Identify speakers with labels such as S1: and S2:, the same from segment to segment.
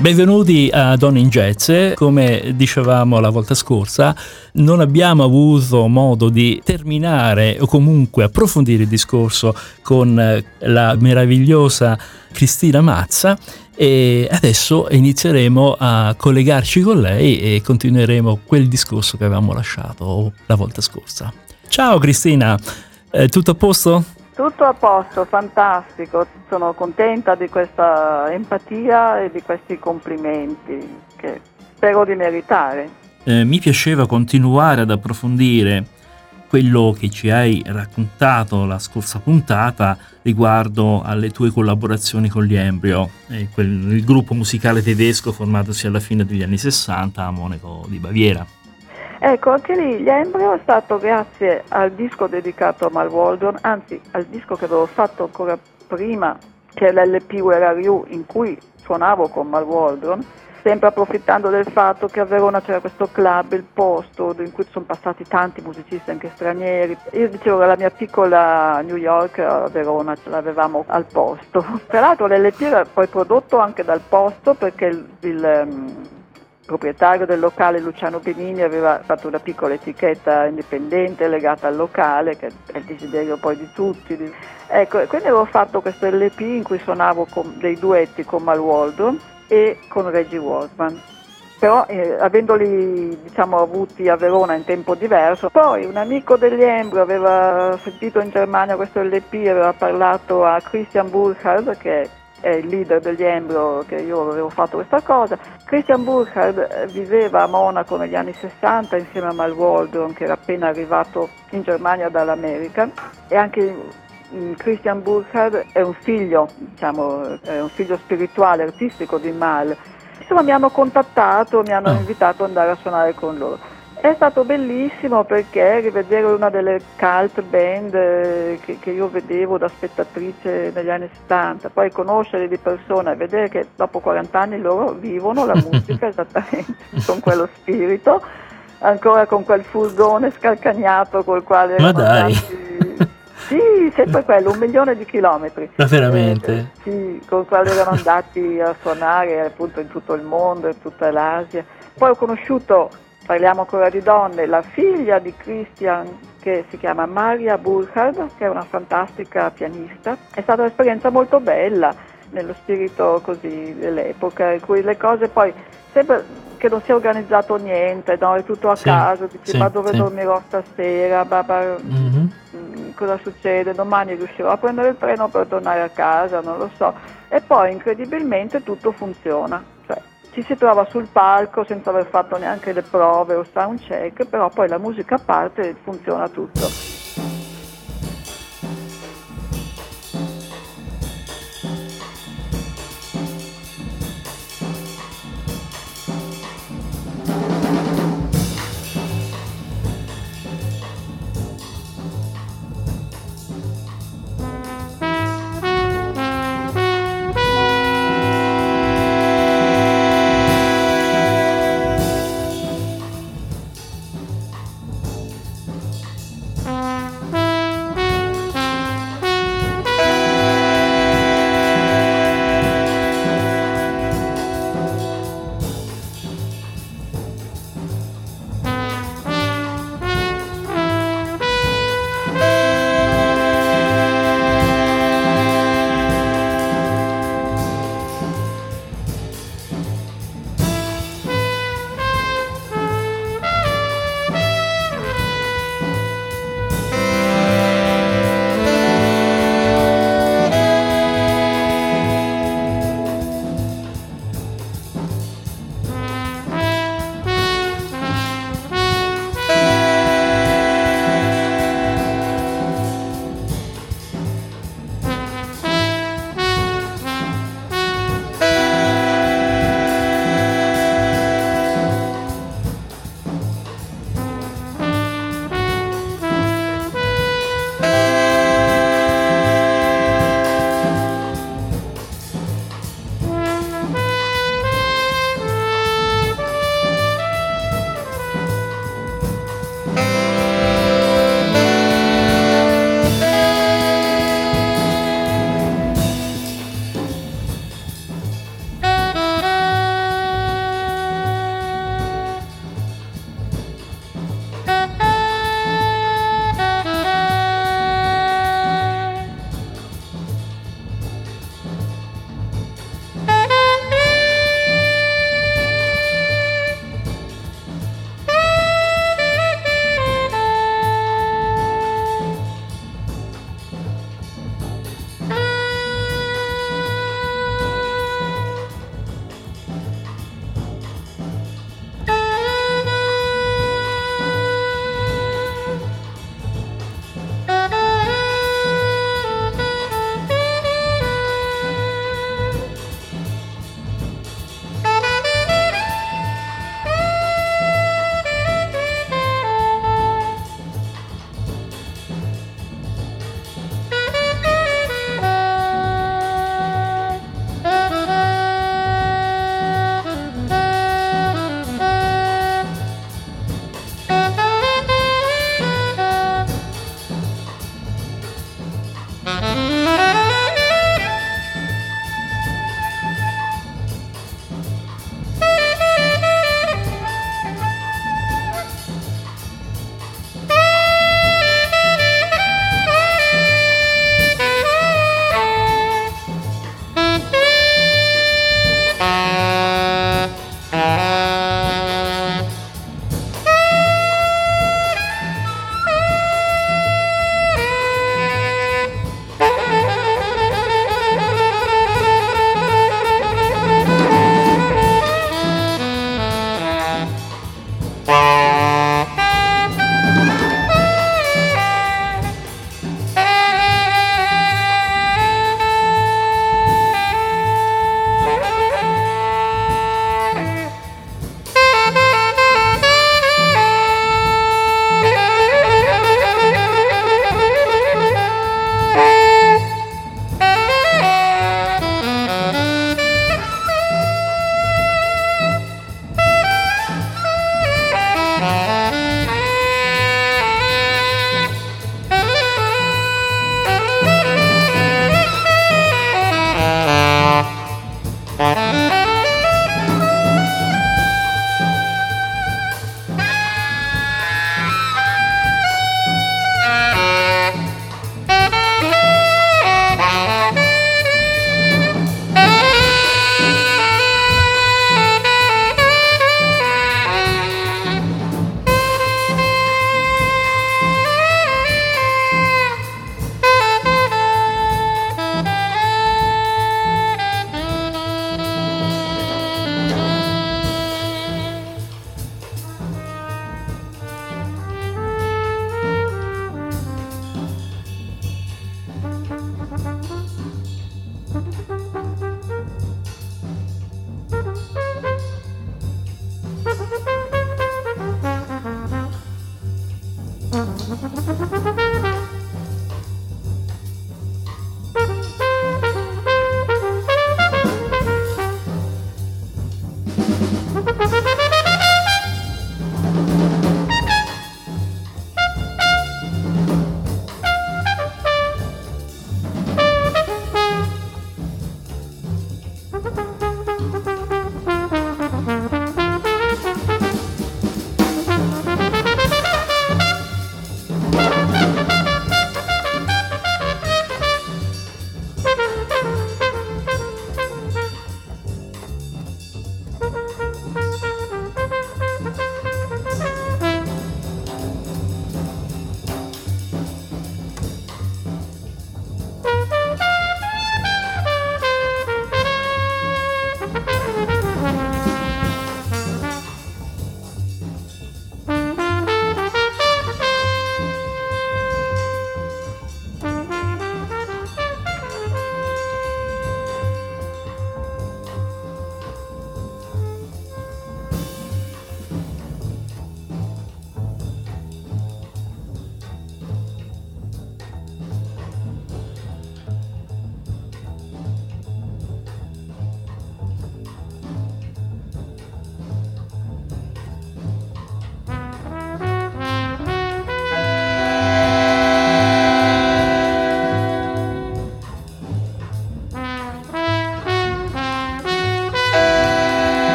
S1: Benvenuti a Donne in Jazz. Come dicevamo la volta scorsa, non abbiamo avuto modo di terminare o comunque approfondire il discorso con eh, la meravigliosa Cristina Mazza e adesso inizieremo a collegarci con lei e continueremo quel discorso che avevamo lasciato la volta scorsa. Ciao Cristina, è tutto a posto?
S2: Tutto a posto, fantastico, sono contenta di questa empatia e di questi complimenti che spero di meritare.
S1: Eh, mi piaceva continuare ad approfondire quello che ci hai raccontato la scorsa puntata riguardo alle tue collaborazioni con gli Embryo, eh, il gruppo musicale tedesco formatosi alla fine degli anni 60 a Monaco di Baviera.
S2: Ecco, anche lì gli Embryo è stato grazie al disco dedicato a Mal Waldron, anzi al disco che avevo fatto ancora prima, che è l'LP Where Are You, in cui suonavo con Mal Waldron, sempre approfittando del fatto che a Verona c'era questo club, il posto, in cui sono passati tanti musicisti anche stranieri. Io dicevo che la mia piccola New York a Verona ce l'avevamo al posto. Tra l'altro l'LP era poi prodotto anche dal posto perché il, il ehm, proprietario del locale Luciano Benini aveva fatto una piccola etichetta indipendente legata al locale, che è il desiderio poi di tutti. Ecco, quindi avevo fatto questo LP in cui suonavo dei duetti con Mal Waldo e con Reggie Waldman. Però eh, avendoli diciamo, avuti a Verona in tempo diverso, poi un amico degli Embro aveva sentito in Germania questo LP, aveva parlato a Christian Burkhardt, che è il leader degli Embro che io avevo fatto questa cosa. Christian Burkhardt viveva a Monaco negli anni 60 insieme a Mal Waldron che era appena arrivato in Germania dall'America e anche mm, Christian Burkhardt è un figlio, diciamo, è un figlio spirituale, artistico di Mal. Insomma mi hanno contattato, mi hanno ah. invitato ad andare a suonare con loro. È stato bellissimo perché rivedere una delle cult band eh, che, che, io vedevo da spettatrice negli anni 70, poi conoscere di persona e vedere che dopo 40 anni loro vivono la musica esattamente con quello spirito, ancora con quel furgone scalcagnato col quale...
S1: Ma dai!
S2: Sì, sempre quello, un milione di chilometri.
S1: Ma veramente? Eh,
S2: sì, con quale erano andati a suonare appunto in tutto il mondo, in tutta l'Asia. Poi ho conosciuto parliamo ancora di donne, la figlia di Christian che si chiama Maria Burkhardt, che è una fantastica pianista. È stata un'esperienza molto bella nello spirito così dell'epoca, in cui le cose poi sempre che non si è organizzato niente, no? è tutto a sì, caso, dici sì, ma dove sì. dormirò stasera, bah, bah, mm-hmm. cosa succede, domani riuscirò a prendere il treno per tornare a casa, non lo so. E poi incredibilmente tutto funziona ci si trova sul palco senza aver fatto neanche le prove o sound check, però poi la musica parte e funziona tutto.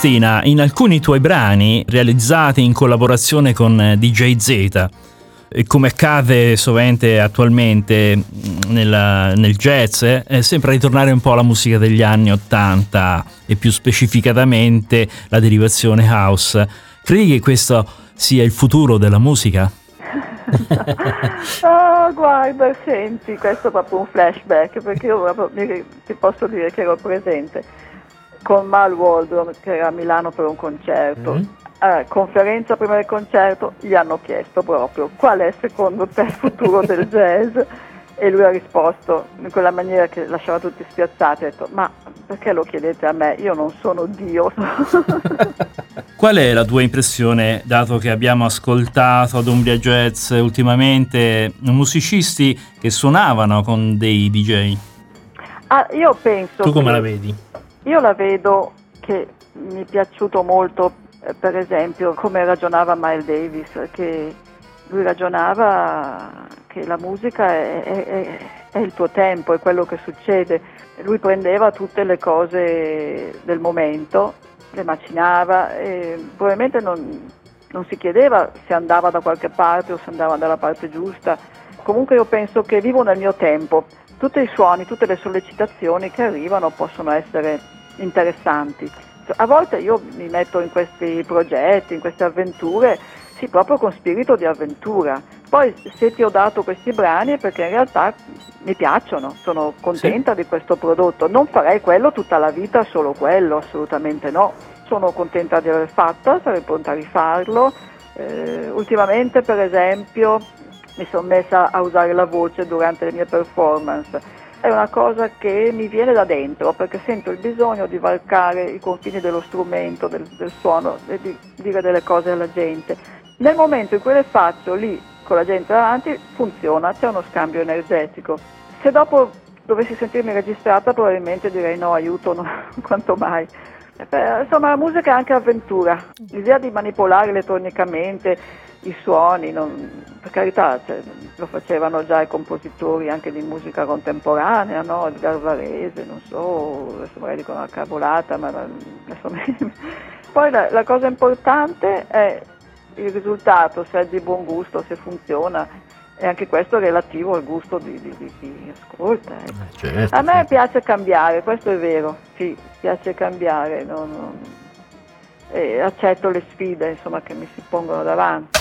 S1: Cristina, in alcuni tuoi brani realizzati in collaborazione con eh, DJ Z, come accade sovente attualmente mm, nella, nel jazz, eh, sembra ritornare un po' alla musica degli anni Ottanta e più specificatamente la derivazione house. Credi che questo sia il futuro della musica?
S2: oh, guarda, senti, questo è proprio un flashback perché io ti posso dire che ero presente con Mal Waldron che era a Milano per un concerto. Mm-hmm. Eh, conferenza prima del concerto gli hanno chiesto proprio qual è secondo te il futuro del jazz e lui ha risposto in quella maniera che lasciava tutti spiazzati, ha detto ma perché lo chiedete a me? Io non sono Dio.
S1: Qual è la tua impressione, dato che abbiamo ascoltato ad Umbria Jazz ultimamente musicisti che suonavano con dei DJ?
S2: Ah, io penso...
S1: Tu come che... la vedi?
S2: Io la vedo che mi è piaciuto molto, eh, per esempio, come ragionava Miles Davis, che lui ragionava che la musica è, è, è, il tuo tempo, è quello che succede. Lui prendeva tutte le cose del momento, le macinava e probabilmente non, non si chiedeva se andava da qualche parte o se andava dalla parte giusta. Comunque io penso che vivo nel mio tempo tutti i suoni, tutte le sollecitazioni che arrivano possono essere interessanti. A volte io mi metto in questi progetti, in queste avventure, sì, proprio con spirito di avventura. Poi se ti ho dato questi brani è perché in realtà mi piacciono, sono contenta sì. di questo prodotto. Non farei quello tutta la vita, solo quello, assolutamente no. Sono contenta di aver fatto, sarei pronta a rifarlo. Eh, ultimamente per esempio mi sono messa a usare la voce durante le mie performance. È una cosa che mi viene da dentro perché sento il bisogno di varcare i confini dello strumento, del, del suono e di dire delle cose alla gente. Nel momento in cui le faccio lì con la gente davanti funziona, c'è uno scambio energetico. Se dopo dovessi sentirmi registrata probabilmente direi no, aiuto, no, quanto mai. Beh, insomma, la musica è anche avventura. L'idea di manipolare elettronicamente i suoni, non, per carità, cioè, lo facevano già i compositori anche di musica contemporanea, no? Edgar Varese, non so, adesso magari dicono una cavolata, ma adesso... poi la, la cosa importante è il risultato, se è di buon gusto, se funziona e anche questo è relativo al gusto di, di, di chi ascolta. Eh. Eh, certo, a me certo. piace cambiare, questo è vero, sì, piace cambiare, non, non, accetto le sfide insomma, che mi si pongono davanti.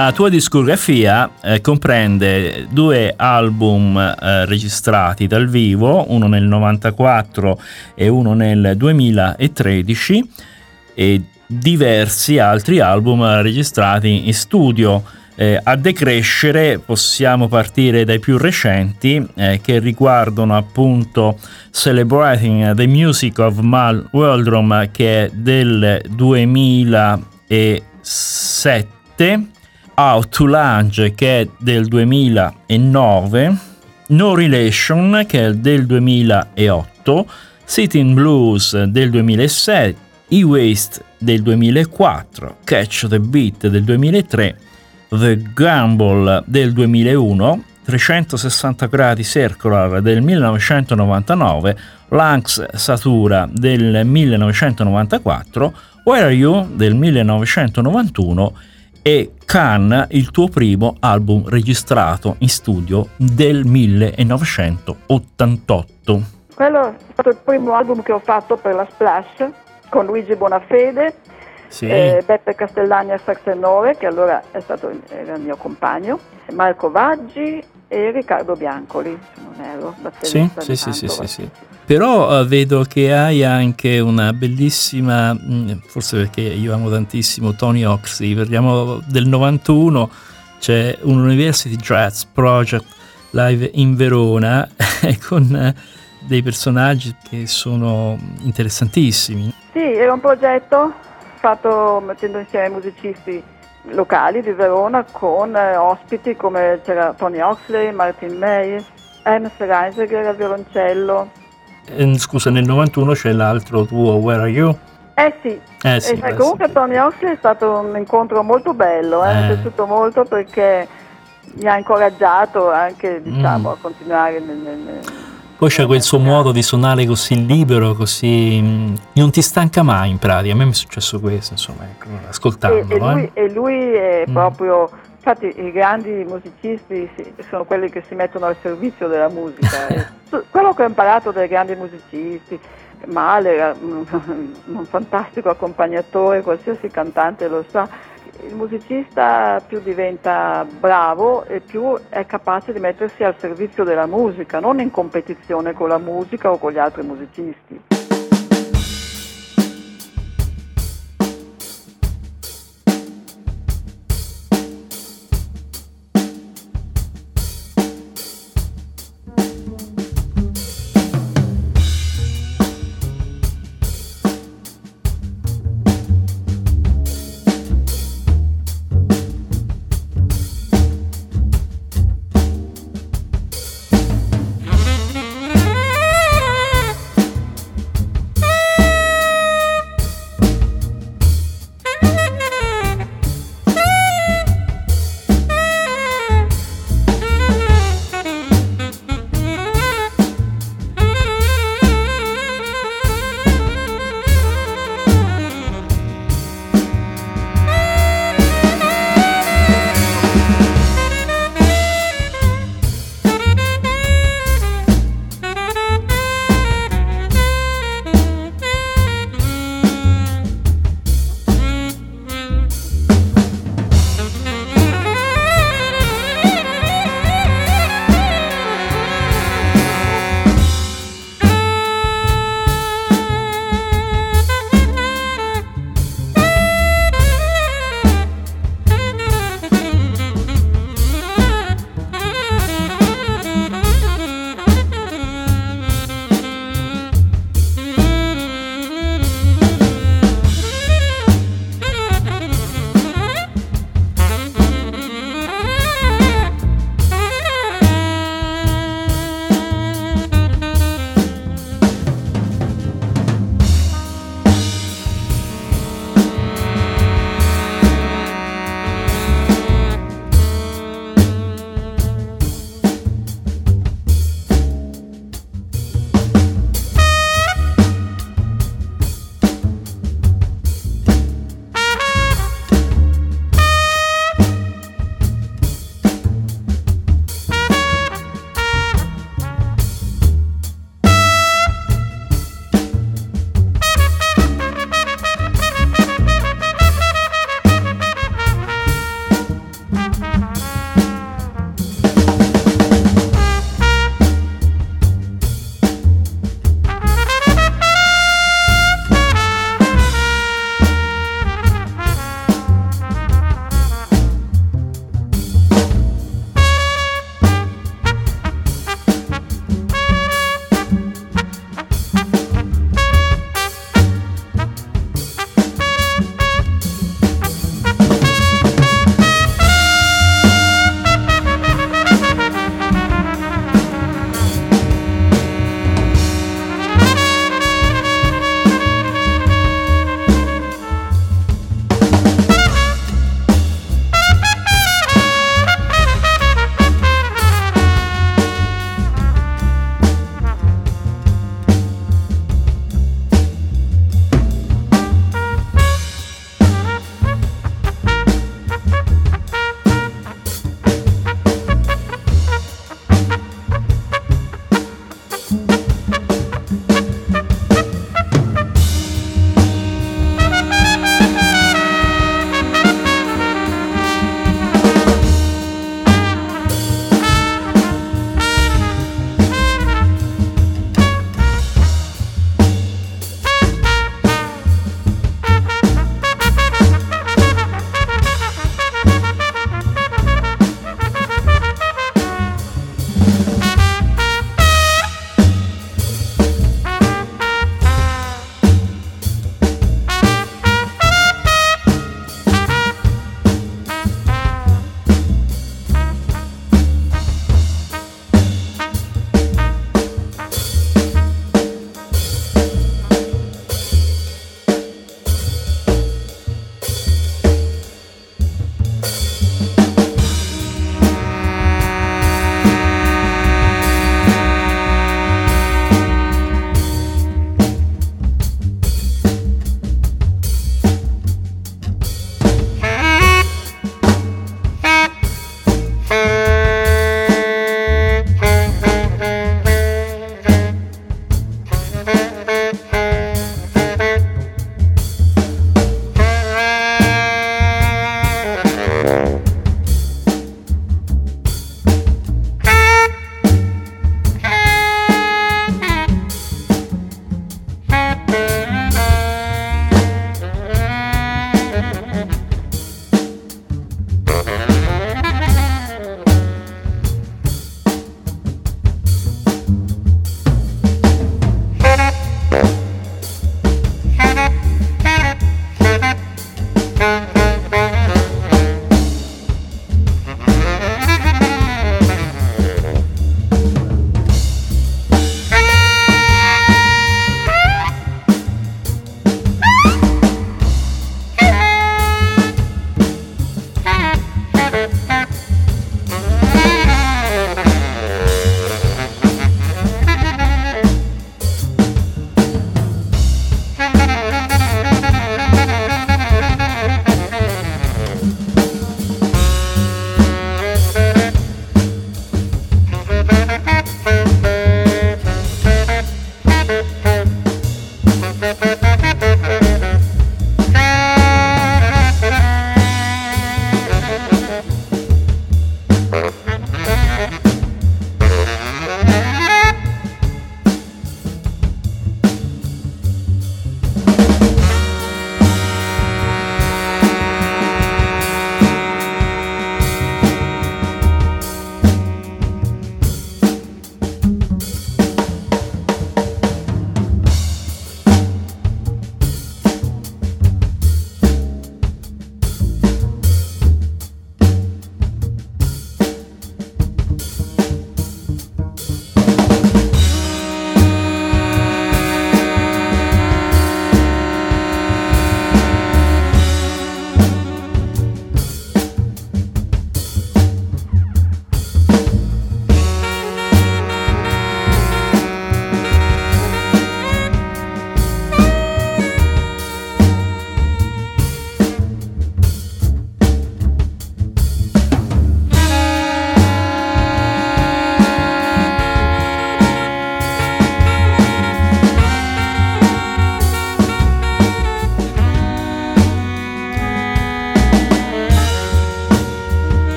S1: La tua discografia eh, comprende due album eh, registrati dal vivo, uno nel 94 e uno nel 2013 e diversi altri album registrati in studio. Eh, a decrescere possiamo partire dai più recenti eh, che riguardano appunto Celebrating the Music of Mal Waldrom che è del 2007 Out to Lunge che è del 2009, No Relation che è del 2008, Sitting Blues del 2006, E-Waste del 2004, Catch the Beat del 2003, The Gamble del 2001, 360 gradi circular del 1999, Lanx Satura del 1994, Where Are You del 1991 e Can, il tuo primo album registrato in studio del 1988.
S2: Quello è stato il primo album che ho fatto per la Splash con Luigi Bonafede, sì. eh, Beppe Castellani al sax tenore, che allora è stato era il mio compagno, Marco Vaggi e Riccardo Biancoli, se non ero,
S1: sì, sì, sì, sì, sì, sì. Però uh, vedo che hai anche una bellissima, mm, forse perché io amo tantissimo Tony Oxley, parliamo del 91, c'è un University Jazz Project live in Verona con uh, dei personaggi che sono interessantissimi.
S2: Sì, era un progetto fatto mettendo insieme musicisti locali di Verona con eh, ospiti come c'era Tony Oxley, Martin May, Ernst Reisiger al violoncello,
S1: eh, scusa, nel 91 c'è l'altro tuo Where Are You?
S2: Eh sì, eh sì eh, comunque sì. Tony Oxley è stato un incontro molto bello, eh? mi è eh. piaciuto molto perché mi ha incoraggiato anche diciamo, mm. a continuare nel, nel
S1: poi c'è quel suo modo di suonare così libero, così mm, non ti stanca mai in pratica. A me mi è successo questo, insomma, ecco, ascoltandolo.
S2: E, e, lui, eh. e lui, è mm. proprio Infatti i grandi musicisti sono quelli che si mettono al servizio della musica. Quello che ho imparato dai grandi musicisti, Mahler, un fantastico accompagnatore, qualsiasi cantante lo sa, il musicista più diventa bravo e più è capace di mettersi al servizio della musica, non in competizione con la musica o con gli altri musicisti.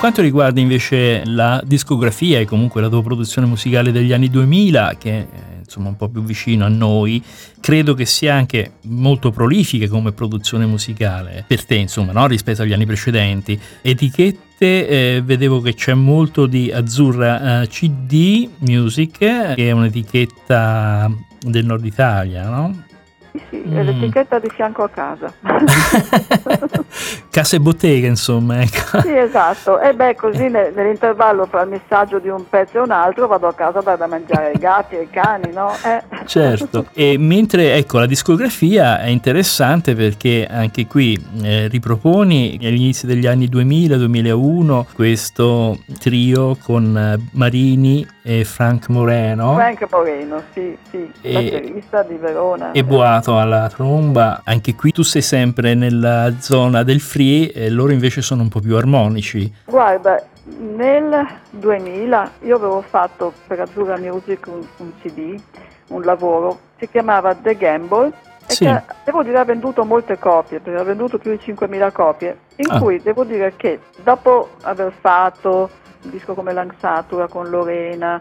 S1: Quanto riguarda invece la discografia e comunque la tua produzione musicale degli anni 2000, che è insomma un po' più vicino a noi, credo che sia anche molto prolifica come produzione musicale per te, insomma, no? rispetto agli anni precedenti. Etichette, eh, vedevo che c'è molto di Azzurra uh, CD Music, che è un'etichetta del nord Italia, no?
S2: Sì, sì, mm. è l'etichetta di fianco a casa.
S1: Casa e bottega, insomma. Ecco.
S2: Sì, esatto. E beh, così nell'intervallo tra il messaggio di un pezzo e un altro vado a casa per da mangiare ai gatti e ai cani, no? Eh.
S1: Certo. E mentre, ecco, la discografia è interessante perché anche qui eh, riproponi agli inizi degli anni 2000-2001 questo trio con eh, Marini e Frank Moreno.
S2: Frank Moreno, sì, sì, e, batterista di Verona.
S1: E Boato alla tromba. Anche qui tu sei sempre nella zona del free e loro invece sono un po' più armonici.
S2: Guarda, nel 2000 io avevo fatto per Azzurra Music un, un CD, un lavoro, si chiamava The Gamble e sì. che devo dire ha venduto molte copie, perché ha venduto più di 5.000 copie, in ah. cui devo dire che dopo aver fatto un disco come Langsatura con Lorena.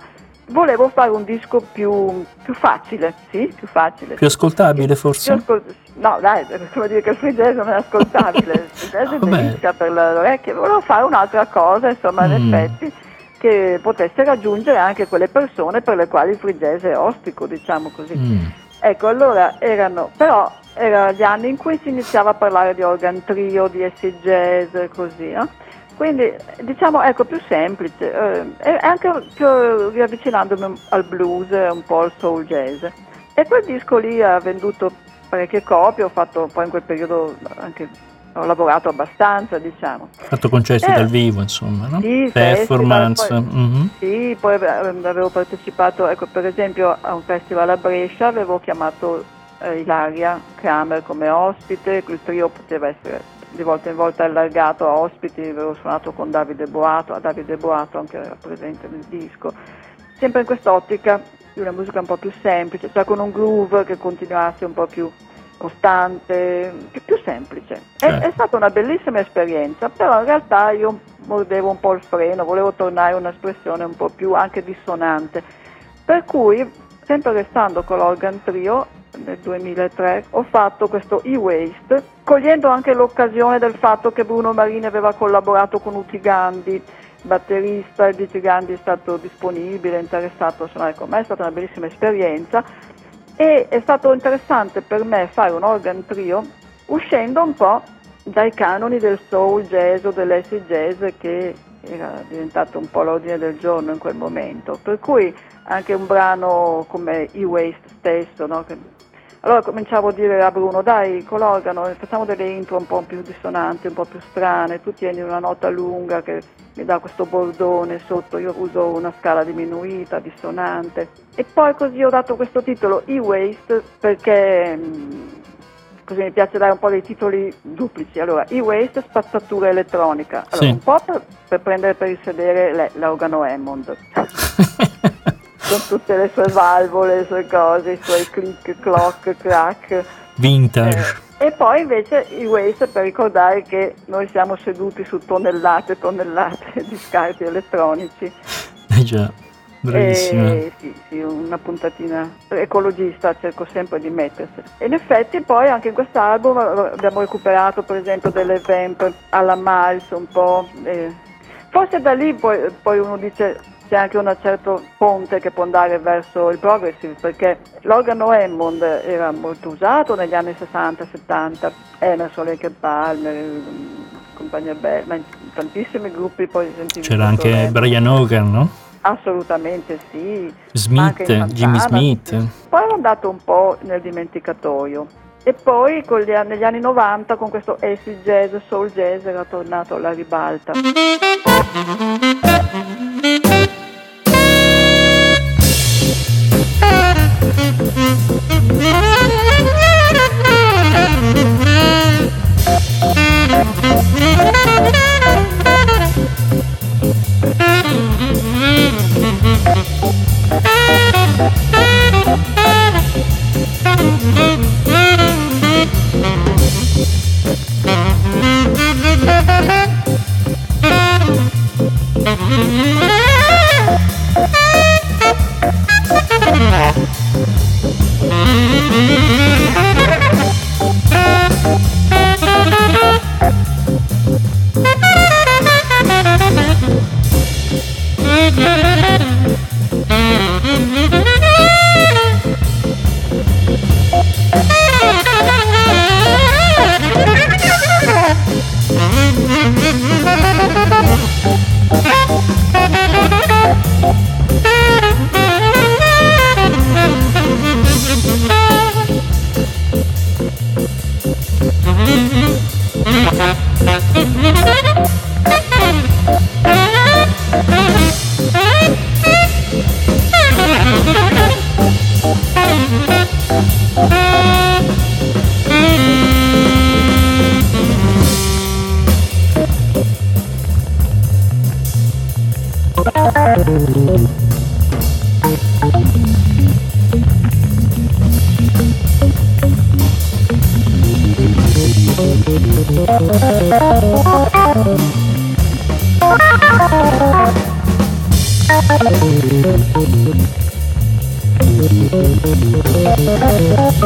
S2: Volevo fare un disco più, più facile, sì, più facile.
S1: Più ascoltabile forse? Più ascol-
S2: no, dai, come dire che il jazz non è ascoltabile, il jazz è per le orecchie, volevo fare un'altra cosa, insomma, mm. in effetti, che potesse raggiungere anche quelle persone per le quali il free jazz è ostico, diciamo così. Mm. Ecco, allora erano, però erano gli anni in cui si iniziava a parlare di organ trio, di acid jazz, così, no? Quindi diciamo ecco più semplice eh, e anche più riavvicinandomi al blues e un po' al soul jazz. E quel disco lì ha venduto parecchie copie, ho fatto poi in quel periodo anche ho lavorato abbastanza, diciamo.
S1: Fatto concerti eh, dal vivo, insomma, no?
S2: Sì,
S1: performance.
S2: Festival, poi, mm-hmm. Sì, poi avevo partecipato, ecco, per esempio a un festival a Brescia, avevo chiamato eh, Ilaria Kramer come ospite, il trio poteva essere di volta in volta allargato a ospiti, avevo suonato con Davide Boato, a Davide Boato anche era presente nel disco, sempre in quest'ottica di una musica un po' più semplice, cioè con un groove che continuasse un po' più costante, più, semplice. È, eh. è, stata una bellissima esperienza, però in realtà io mordevo un po' il freno, volevo tornare a un'espressione un po' più anche dissonante. Per cui, sempre restando con l'organ trio, nel 2003 ho fatto questo e-waste, cogliendo anche l'occasione del fatto che Bruno Marini aveva collaborato con Uti Gandhi, batterista, e Uti Gandhi è stato disponibile, interessato a suonare con me, è stata una bellissima esperienza e è stato interessante per me fare un organ trio uscendo un po' dai canoni del soul jazz o dell'acid jazz che era diventato un po' l'ordine del giorno in quel momento. Per cui anche un brano come E-Waste stesso, no? Allora cominciavo a dire a Bruno, dai, con l'organo facciamo delle intro un po' più dissonanti, un po' più strane, tu tieni una nota lunga che mi dà questo bordone sotto, io uso una scala diminuita, dissonante. E poi così ho dato questo titolo E-Waste perché mm, così mi piace dare un po' dei titoli duplici. Allora, e-waste, spazzatura elettronica. Allora, sì. un po' per, per, prendere per il sedere l'organo Hammond. con tutte le sue valvole, le sue cose, i suoi click, clock, crack.
S1: Vintage.
S2: Eh, e poi invece i waste per ricordare che noi siamo seduti su tonnellate e tonnellate di scarti elettronici.
S1: Eh già, bravissima.
S2: E, sì, sì, una puntatina ecologista cerco sempre di mettersi. E in effetti poi anche in quest'album abbiamo recuperato per esempio delle vamp alla Miles un po'. Eh. Forse da lì poi, poi uno dice c'è anche un certo ponte che può andare verso il progressive perché l'organo Hammond era molto usato negli anni 60-70, Emerson, Lake Palmer, compagnia bella, ma in tantissimi gruppi poi sentivi
S1: C'era anche Hammond. Brian Hogan, no?
S2: Assolutamente sì.
S1: Smith, Jimmy Smith. Sì.
S2: Poi è andato un po' nel dimenticatoio. E poi gli, negli anni 90 con questo acid jazz, soul jazz era tornato alla ribalta.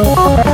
S1: Oh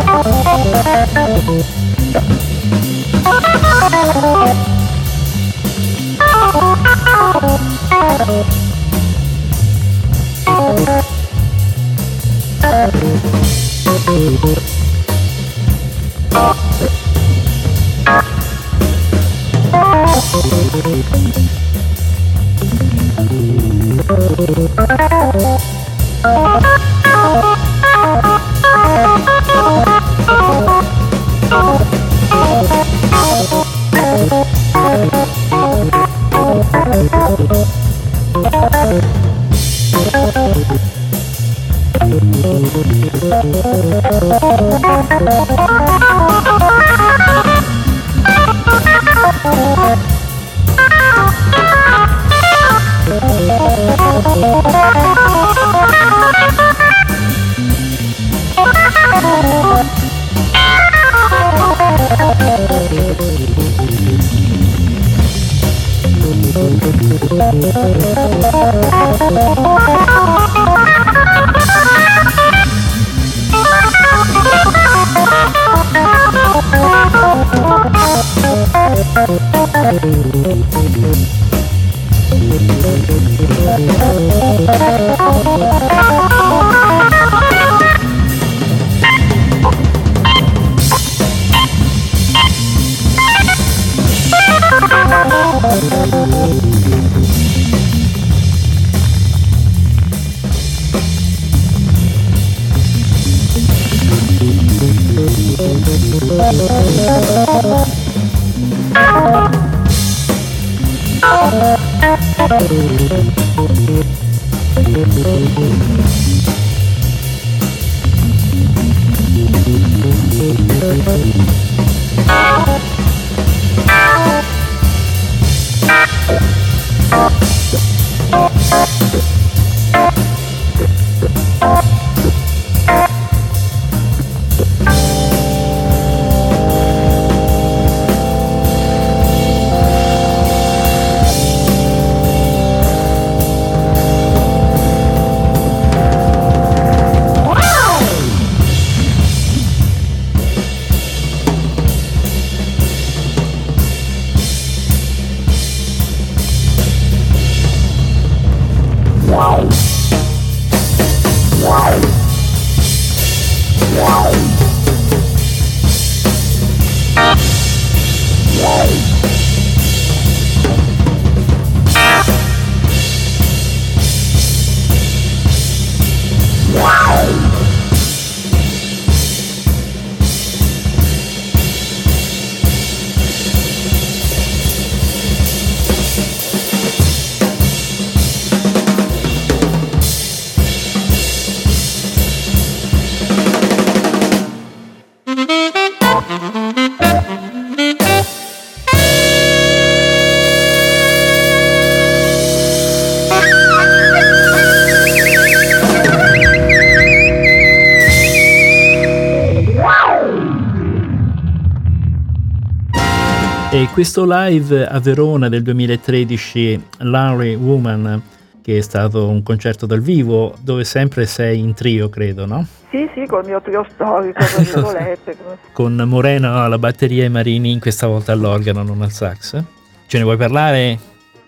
S1: questo live a Verona del 2013, Larry Woman, che è stato un concerto dal vivo, dove sempre sei in trio, credo, no?
S2: Sì, sì, col mio trio storico,
S1: con Moreno alla batteria e Marini, in questa volta all'organo, non al sax. Ce ne vuoi parlare?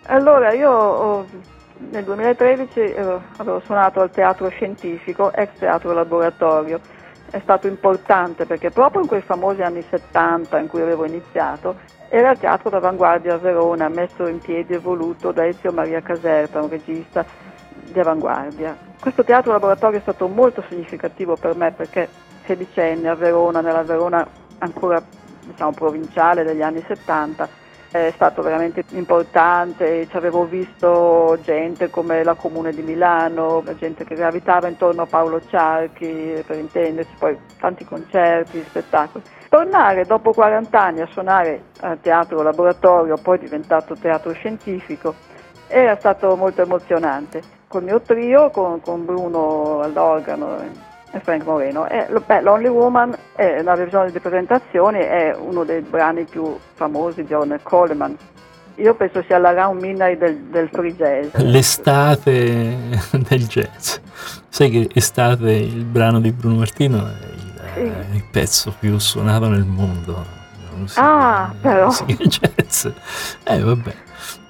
S2: Allora, io ho, nel 2013 eh, avevo suonato al Teatro Scientifico, ex Teatro Laboratorio. È stato importante perché proprio in quei famosi anni 70 in cui avevo iniziato era il teatro d'avanguardia a Verona, messo in piedi e voluto da Ezio Maria Caserta, un regista di avanguardia. Questo teatro laboratorio è stato molto significativo per me perché sedicenne a Verona, nella Verona ancora diciamo, provinciale degli anni 70, è stato veramente importante, ci avevo visto gente come la Comune di Milano, gente che gravitava intorno a Paolo Ciarchi, per intenderci, poi tanti concerti, spettacoli. Tornare dopo 40 anni a suonare al teatro laboratorio, poi diventato teatro scientifico, era stato molto emozionante. Col mio trio, con, con Bruno all'organo e Frank Moreno. E, beh, Lonely Woman, è, la versione di presentazione, è uno dei brani più famosi di Ornette Coleman. Io penso sia la round midnight del, del free jazz.
S1: L'estate del jazz. Sai che estate il brano di Bruno Martino è sì. il pezzo più suonato nel mondo.
S2: Ah, però.
S1: Jazz. Eh, vabbè.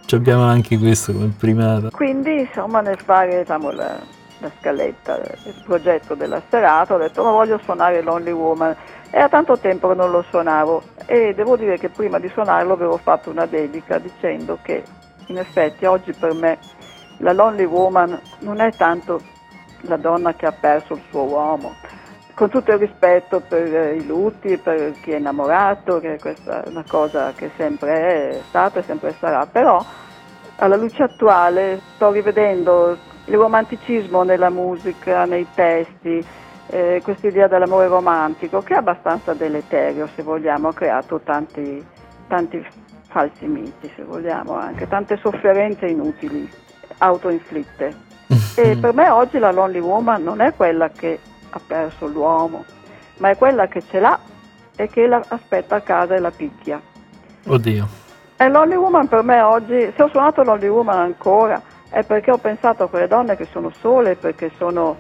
S1: Ci abbiamo anche questo come primato.
S2: Quindi, insomma, nel fare diciamo, la, la scaletta, il progetto della serata, ho detto ma voglio suonare Lonely Woman. Era tanto tempo che non lo suonavo e devo dire che prima di suonarlo avevo fatto una dedica dicendo che in effetti oggi per me la Lonely Woman non è tanto la donna che ha perso il suo uomo, con tutto il rispetto per i lutti, per chi è innamorato, che questa è una cosa che sempre è stata e sempre sarà, però alla luce attuale sto rivedendo il romanticismo nella musica, nei testi, eh, questa idea dell'amore romantico che è abbastanza deleterio se vogliamo, ha creato tanti, tanti falsi miti se vogliamo, anche tante sofferenze inutili, autoinflitte. E per me oggi la Lonely Woman non è quella che ha perso l'uomo, ma è quella che ce l'ha e che la aspetta a casa e la picchia.
S1: Oddio.
S2: E l'Only Woman per me oggi, se ho suonato l'Only Woman ancora, è perché ho pensato a quelle donne che sono sole, perché sono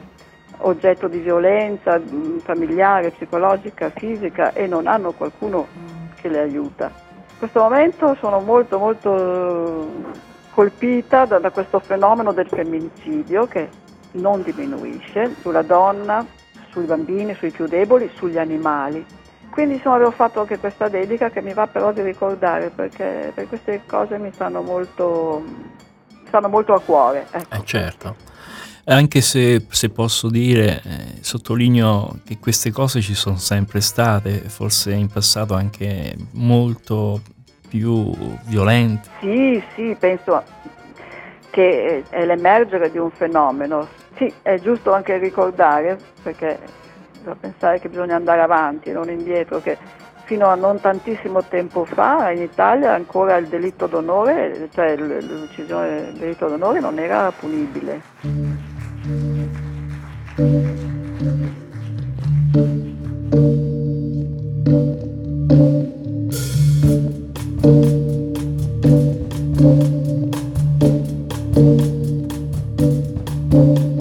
S2: oggetto di violenza mm, familiare, psicologica, fisica e non hanno qualcuno che le aiuta. In questo momento sono molto molto colpita da, da questo fenomeno del femminicidio che non diminuisce, sulla donna, sui bambini, sui più deboli, sugli animali. Quindi insomma avevo fatto anche questa dedica che mi va però di ricordare perché, perché queste cose mi stanno molto, stanno molto a cuore. Ecco.
S1: Eh certo. Anche se, se posso dire, eh, sottolineo che queste cose ci sono sempre state, forse in passato anche molto più violente.
S2: Sì, sì, penso che è l'emergere di un fenomeno. Sì, è giusto anche ricordare, perché da pensare che bisogna andare avanti non indietro, che fino a non tantissimo tempo fa in Italia ancora il delitto d'onore, cioè l'uccisione del delitto d'onore non era punibile.
S1: thank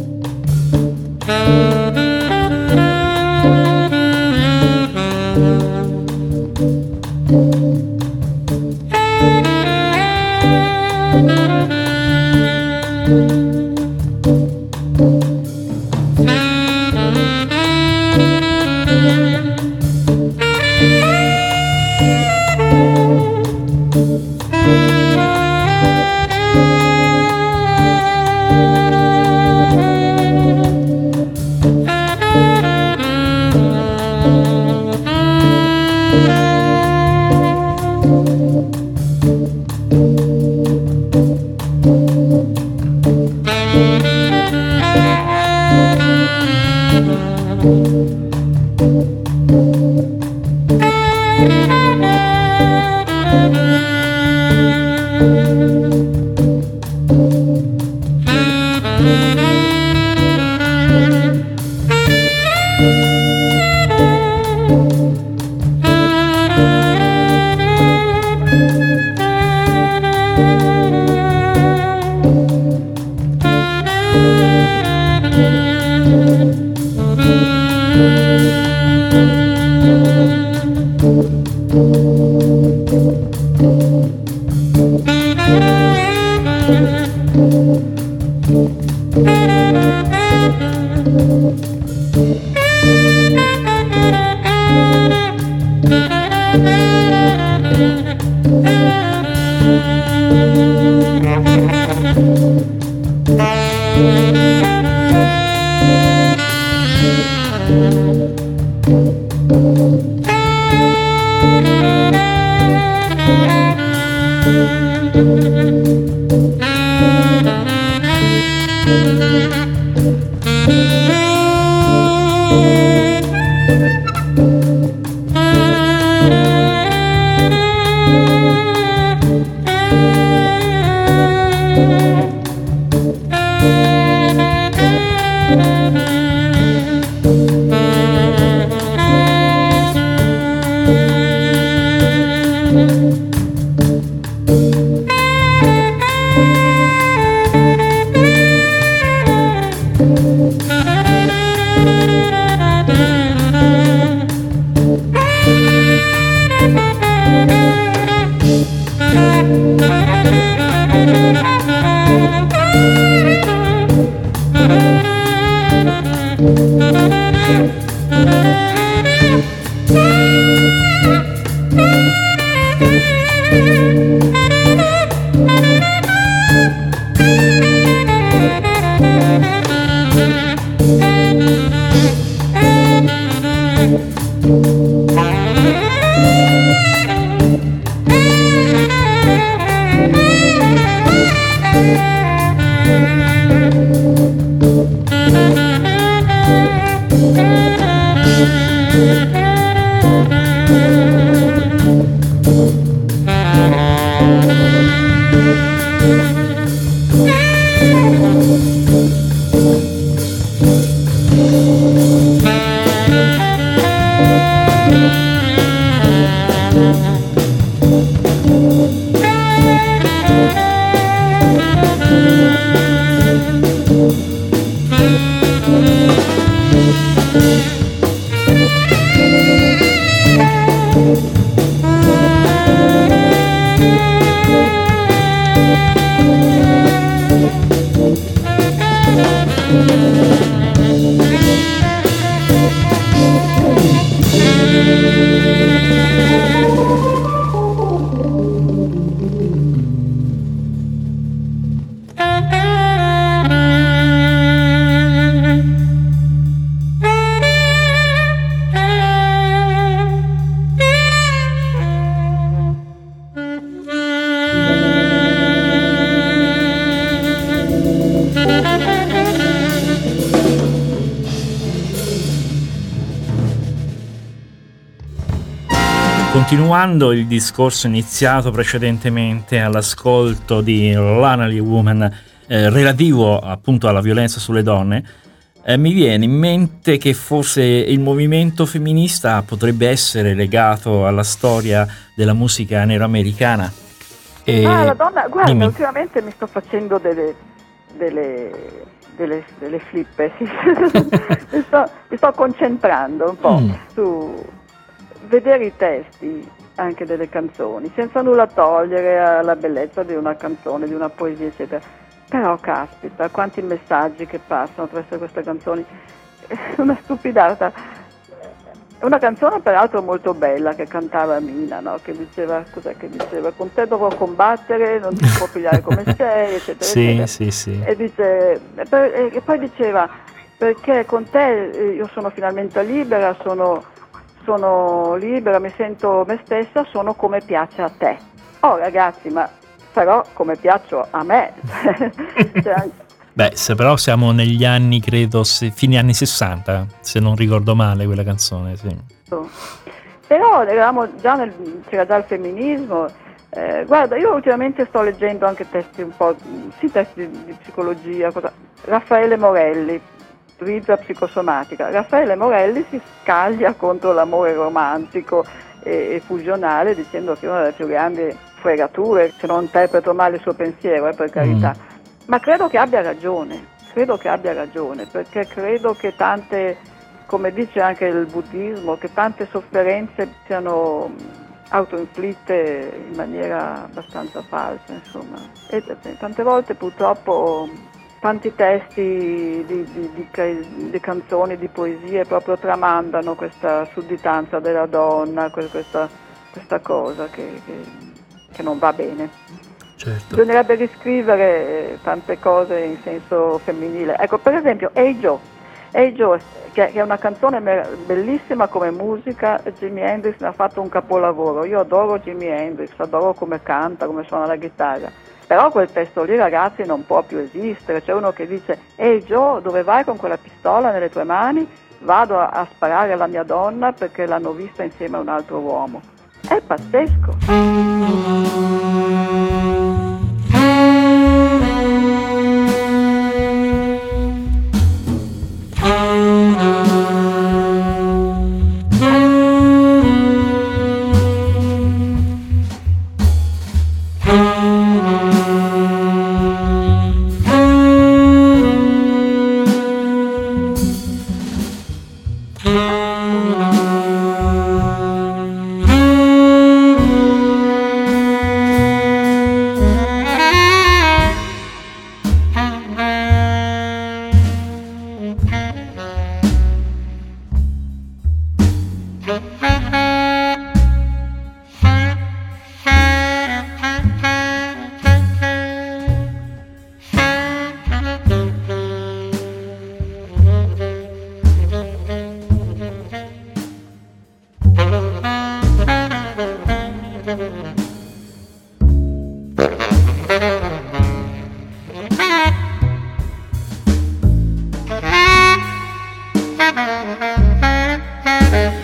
S1: Continuando il discorso iniziato precedentemente all'ascolto di Lanally Woman eh, relativo appunto alla violenza sulle donne, eh, mi viene in mente che forse il movimento femminista potrebbe essere legato alla storia della musica nero-americana.
S2: E... Ah, la donna, guarda, Dimmi. ultimamente mi sto facendo delle, delle, delle, delle flippe, mi, sto, mi, sto, concentrando un po' mm. su vedere i testi anche delle canzoni, senza nulla togliere alla bellezza di una canzone, di una poesia, eccetera. Però caspita, quanti messaggi che passano attraverso queste canzoni. Una stupidata. Una canzone peraltro molto bella che cantava Mina, no? che diceva, cos'è che diceva? Con te dovrò combattere, non ti può pigliare come sei, eccetera,
S1: sì,
S2: eccetera.
S1: Sì, sì.
S2: E, dice, e poi diceva, perché con te eh, io sono finalmente libera, sono sono libera, mi sento me stessa, sono come piace a te. Oh ragazzi, ma però come piaccio a me.
S1: cioè, Beh, se però siamo negli anni, credo, se, fine anni 60, se non ricordo male quella canzone, sì.
S2: Però eravamo già nel, c'era già il femminismo. Eh, guarda, io ultimamente sto leggendo anche testi un po', sì, testi di psicologia, cosa. Raffaele Morelli, utilizza psicosomatica. Raffaele Morelli si scaglia contro l'amore romantico e, e fusionale dicendo che è una delle più grandi fregature, se non interpreto male il suo pensiero, eh, per carità. Mm. Ma credo che abbia ragione, credo che abbia ragione, perché credo che tante, come dice anche il buddismo, che tante sofferenze siano autoinflitte in maniera abbastanza falsa, insomma. E tante volte purtroppo tanti testi di, di, di, di, canzoni, di poesie proprio tramandano questa sudditanza della donna, questa, questa cosa che, che, che, non va bene.
S1: Certo.
S2: Bisognerebbe riscrivere tante cose in senso femminile. Ecco, per esempio, Hey Joe, hey Joe che, è una canzone bellissima come musica, Jimi Hendrix ne ha fatto un capolavoro. Io adoro Jimi Hendrix, adoro come canta, come suona la chitarra però quel testo lì ragazzi non può più esistere, c'è uno che dice ehi Joe dove vai con quella pistola nelle tue mani? Vado a, a sparare alla mia donna perché l'hanno vista insieme a un altro uomo. È pazzesco. Música Thank you.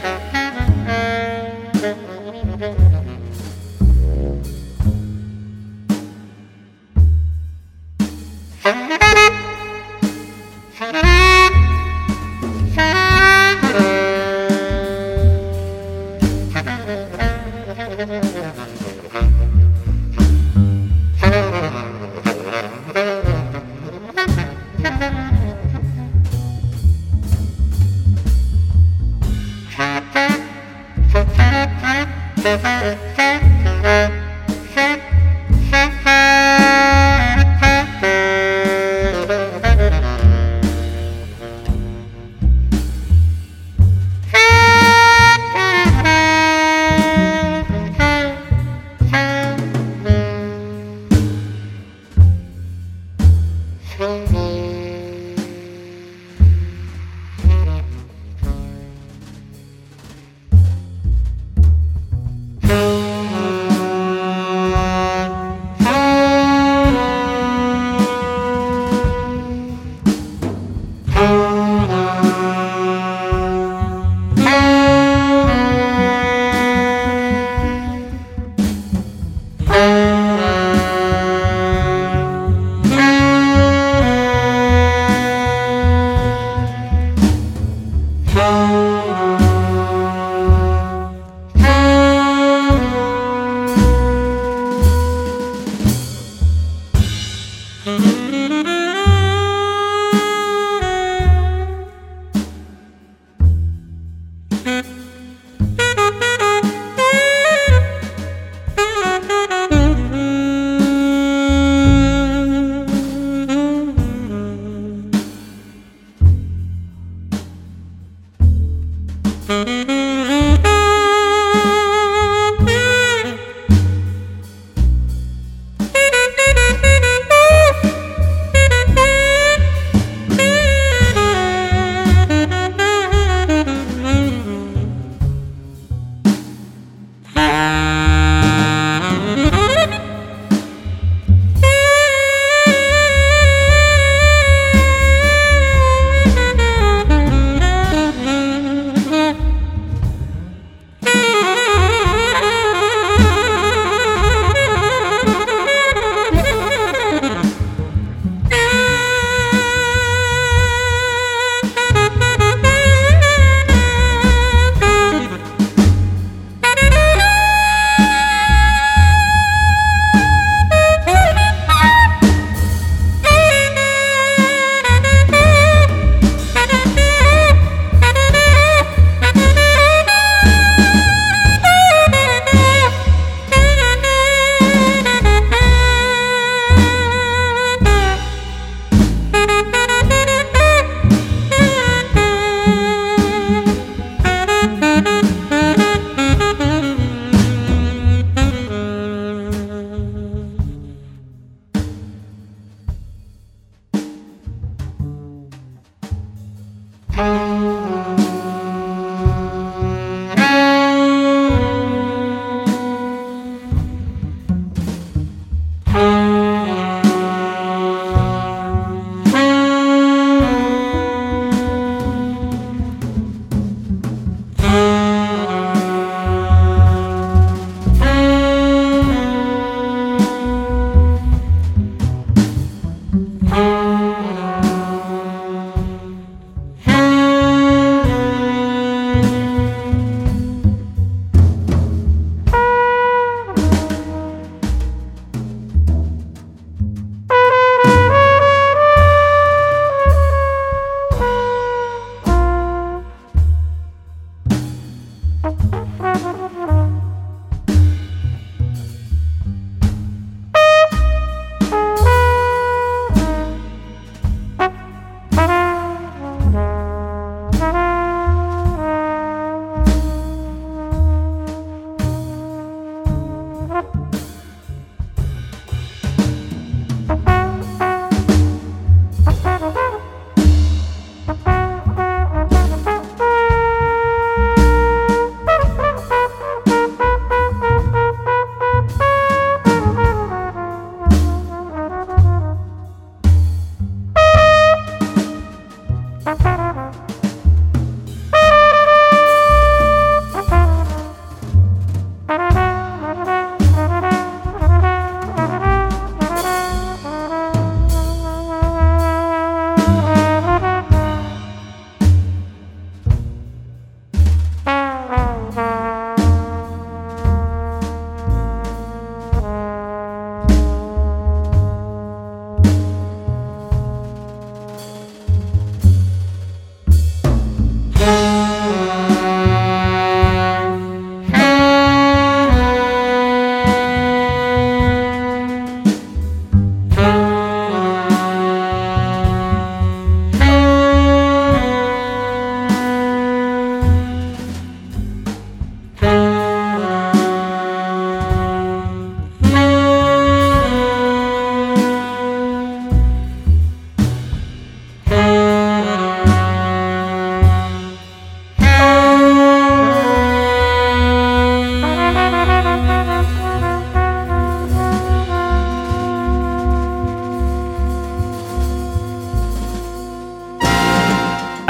S1: Música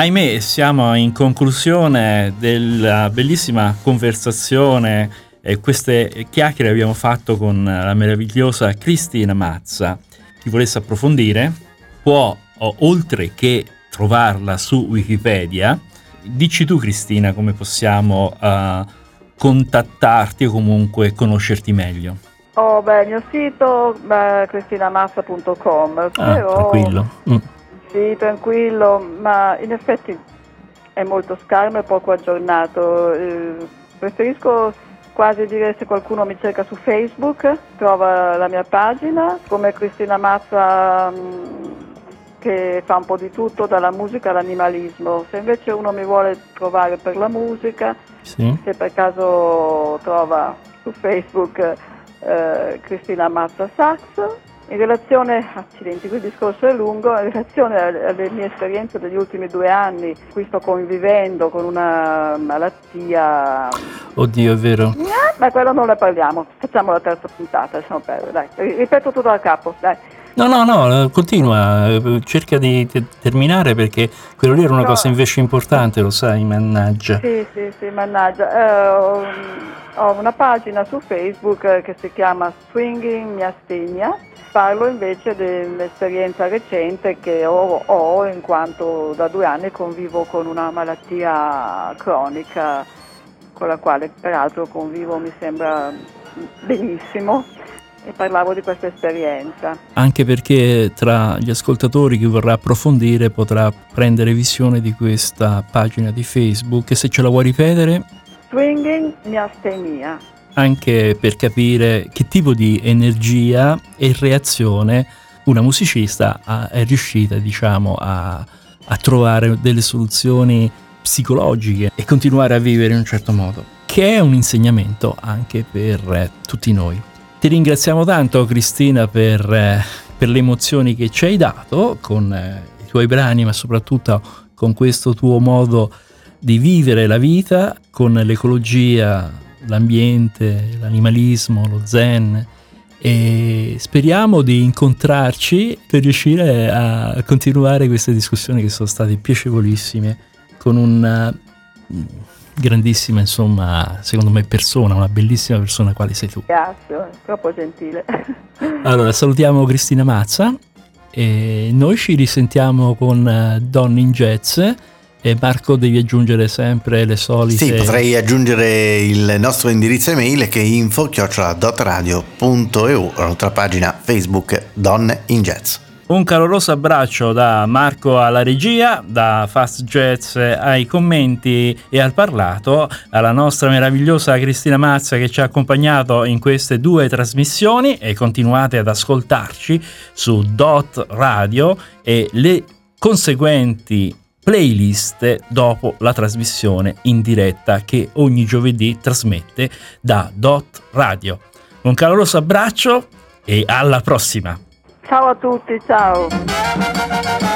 S1: ahimè siamo in conclusione della bellissima conversazione e queste chiacchiere abbiamo fatto con la meravigliosa Cristina Mazza. Chi volesse approfondire può, oltre che trovarla su Wikipedia, dici tu Cristina come possiamo uh, contattarti o comunque conoscerti meglio.
S2: Oh, beh, il mio sito è cristinamassa.com. Ah,
S1: tranquillo. Mm.
S2: Sì, tranquillo, ma in effetti è molto scarno e poco aggiornato. Eh, preferisco quasi dire se qualcuno mi cerca su Facebook, trova la mia pagina come Cristina Mazza, mm, che fa un po' di tutto, dalla musica all'animalismo. Se invece uno mi vuole trovare per la musica, sì. se per caso trova su Facebook eh, Cristina Mazza Sax, in relazione, accidenti, qui il discorso è lungo, in relazione alle mie esperienze degli ultimi due anni, qui sto convivendo con una malattia...
S1: Oddio, è vero.
S2: Ma quello non ne parliamo, facciamo la terza puntata, lasciamo perdere, dai, ripeto tutto da capo, dai.
S1: No, no, no, continua, cerca di terminare perché quello lì era una no. cosa invece importante, lo sai, mannaggia.
S2: Sì, sì, sì, mannaggia. Eh, ho una pagina su Facebook che si chiama Swinging Miasthenia, parlo invece dell'esperienza recente che ho, ho in quanto da due anni convivo con una malattia cronica con la quale peraltro convivo mi sembra benissimo e parlavo di questa esperienza.
S1: Anche perché tra gli ascoltatori chi vorrà approfondire potrà prendere visione di questa pagina di Facebook e se ce la vuoi ripetere?
S2: Swinging miastenia.
S1: Anche per capire che tipo di energia e reazione una musicista è riuscita diciamo a, a trovare delle soluzioni psicologiche e continuare a vivere in un certo modo, che è un insegnamento anche per tutti noi. Ti ringraziamo tanto Cristina per, eh, per le emozioni che ci hai dato con eh, i tuoi brani, ma soprattutto con questo tuo modo di vivere la vita, con l'ecologia, l'ambiente, l'animalismo, lo zen. E speriamo di incontrarci per riuscire a continuare queste discussioni che sono state piacevolissime con un grandissima, insomma, secondo me persona, una bellissima persona quale sei tu.
S2: Grazie, troppo gentile.
S1: allora, salutiamo Cristina Mazza e noi ci risentiamo con eh, Donne in Jazz. E Marco devi aggiungere sempre le solite...
S3: Sì, potrei aggiungere il nostro indirizzo email che è info-dotradio.eu, la nostra pagina Facebook Donne in Jazz.
S1: Un caloroso abbraccio da Marco alla regia, da Fast Jazz ai commenti e al parlato, alla nostra meravigliosa Cristina Mazza che ci ha accompagnato in queste due trasmissioni e continuate ad ascoltarci su Dot Radio e le conseguenti playlist dopo la trasmissione in diretta che ogni giovedì trasmette da Dot Radio. Un caloroso abbraccio e alla prossima!
S2: Ciao a tutti, ciao.